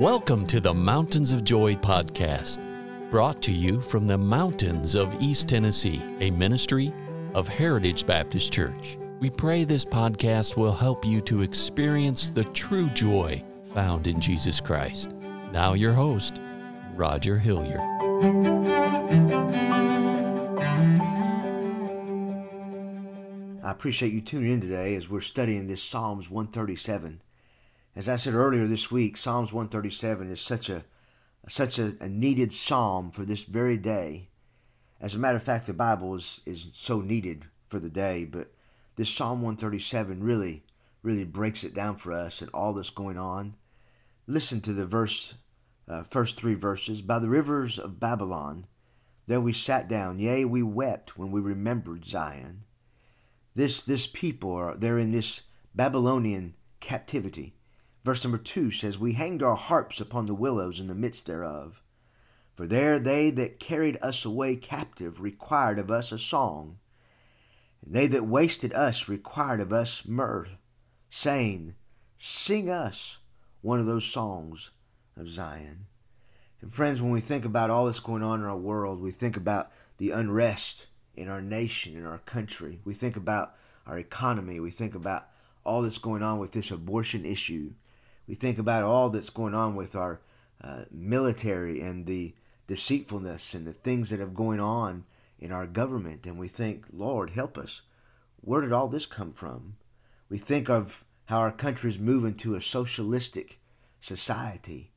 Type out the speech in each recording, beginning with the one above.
Welcome to the Mountains of Joy podcast, brought to you from the mountains of East Tennessee, a ministry of Heritage Baptist Church. We pray this podcast will help you to experience the true joy found in Jesus Christ. Now, your host, Roger Hilliard. I appreciate you tuning in today as we're studying this Psalms 137. As I said earlier this week, Psalms 137 is such a such a, a, needed psalm for this very day. As a matter of fact, the Bible is, is so needed for the day, but this Psalm 137 really, really breaks it down for us and all that's going on. Listen to the verse, uh, first three verses. By the rivers of Babylon, there we sat down, yea, we wept when we remembered Zion. This, this people, are, they're in this Babylonian captivity. Verse number two says, We hanged our harps upon the willows in the midst thereof. For there they that carried us away captive required of us a song. And they that wasted us required of us mirth, saying, Sing us one of those songs of Zion. And friends, when we think about all that's going on in our world, we think about the unrest in our nation, in our country. We think about our economy. We think about all that's going on with this abortion issue. We think about all that's going on with our uh, military and the deceitfulness and the things that are going on in our government. And we think, Lord, help us. Where did all this come from? We think of how our country is moving to a socialistic society.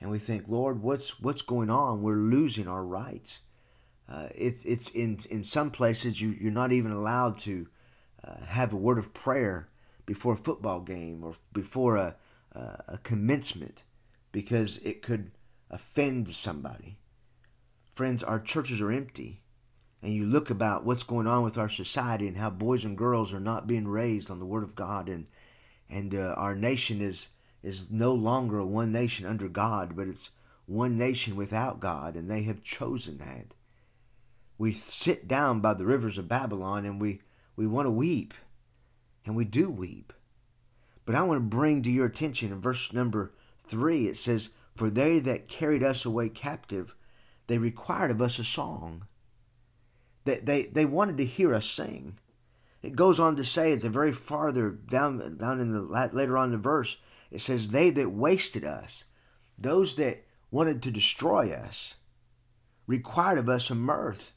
And we think, Lord, what's what's going on? We're losing our rights. Uh, it's it's in in some places you you're not even allowed to uh, have a word of prayer before a football game or before a uh, a commencement because it could offend somebody. Friends, our churches are empty. And you look about what's going on with our society and how boys and girls are not being raised on the Word of God, and and uh, our nation is is no longer one nation under God, but it's one nation without God, and they have chosen that. We sit down by the rivers of Babylon, and we we want to weep, and we do weep. But I want to bring to your attention in verse number three, it says, For they that carried us away captive, they required of us a song. They, they, they wanted to hear us sing. It goes on to say, it's a very farther down, down in the later on in the verse, it says, They that wasted us, those that wanted to destroy us, required of us a mirth.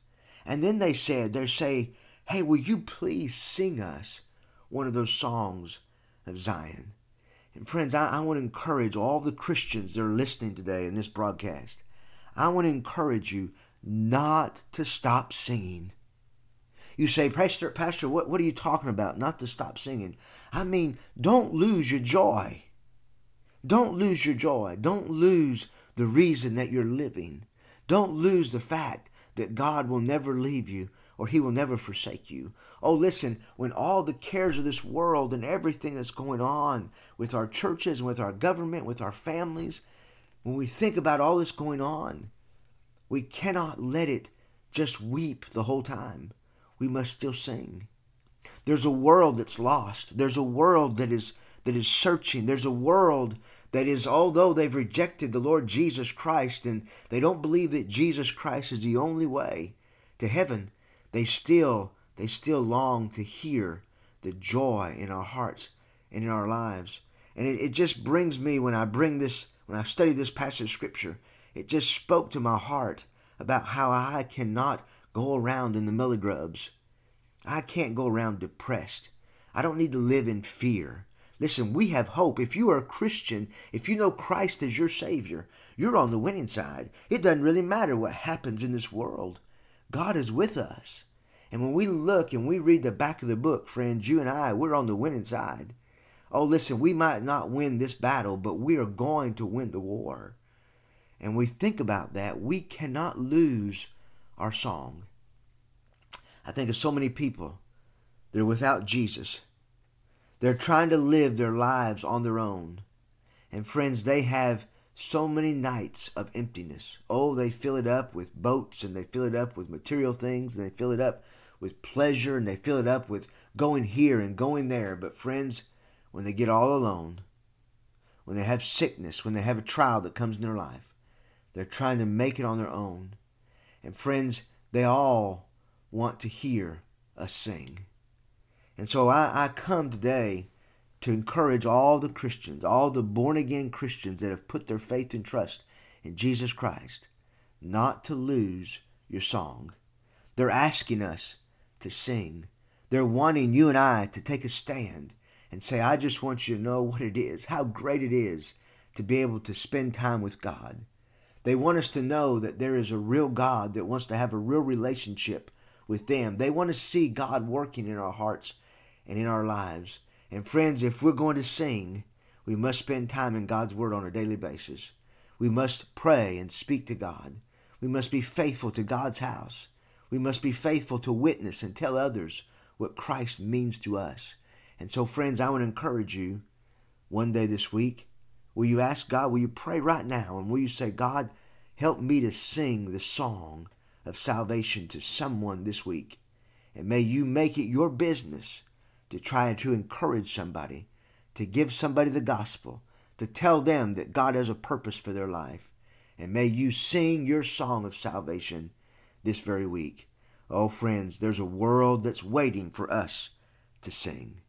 And then they said, they say, Hey, will you please sing us one of those songs of Zion. And friends, I, I want to encourage all the Christians that are listening today in this broadcast. I want to encourage you not to stop singing. You say, Pastor, Pastor, what, what are you talking about? Not to stop singing. I mean, don't lose your joy. Don't lose your joy. Don't lose the reason that you're living. Don't lose the fact that God will never leave you or he will never forsake you. Oh, listen, when all the cares of this world and everything that's going on with our churches and with our government, with our families, when we think about all this going on, we cannot let it just weep the whole time. We must still sing. There's a world that's lost. There's a world that is that is searching. There's a world that is although they've rejected the Lord Jesus Christ and they don't believe that Jesus Christ is the only way to heaven, they still they still long to hear the joy in our hearts and in our lives. And it, it just brings me when I bring this when I study this passage of scripture, it just spoke to my heart about how I cannot go around in the milligrubs. I can't go around depressed. I don't need to live in fear. Listen, we have hope. If you are a Christian, if you know Christ as your Savior, you're on the winning side. It doesn't really matter what happens in this world. God is with us. And when we look and we read the back of the book, friends, you and I, we're on the winning side. Oh, listen, we might not win this battle, but we are going to win the war. And we think about that. We cannot lose our song. I think of so many people that are without Jesus. They're trying to live their lives on their own. And friends, they have so many nights of emptiness. Oh, they fill it up with boats and they fill it up with material things and they fill it up with pleasure and they fill it up with going here and going there. But friends, when they get all alone, when they have sickness, when they have a trial that comes in their life. They're trying to make it on their own. And friends, they all want to hear us sing. And so I, I come today to encourage all the Christians, all the born again Christians that have put their faith and trust in Jesus Christ, not to lose your song. They're asking us to sing. They're wanting you and I to take a stand and say, I just want you to know what it is, how great it is to be able to spend time with God. They want us to know that there is a real God that wants to have a real relationship with them. They want to see God working in our hearts and in our lives. And friends, if we're going to sing, we must spend time in God's Word on a daily basis. We must pray and speak to God. We must be faithful to God's house. We must be faithful to witness and tell others what Christ means to us. And so, friends, I want to encourage you one day this week. Will you ask God, will you pray right now, and will you say, God, help me to sing the song of salvation to someone this week? And may you make it your business to try to encourage somebody, to give somebody the gospel, to tell them that God has a purpose for their life. And may you sing your song of salvation this very week. Oh, friends, there's a world that's waiting for us to sing.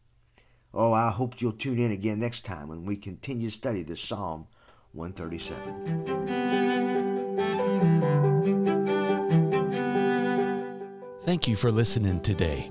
Oh, I hope you'll tune in again next time when we continue to study this Psalm 137. Thank you for listening today.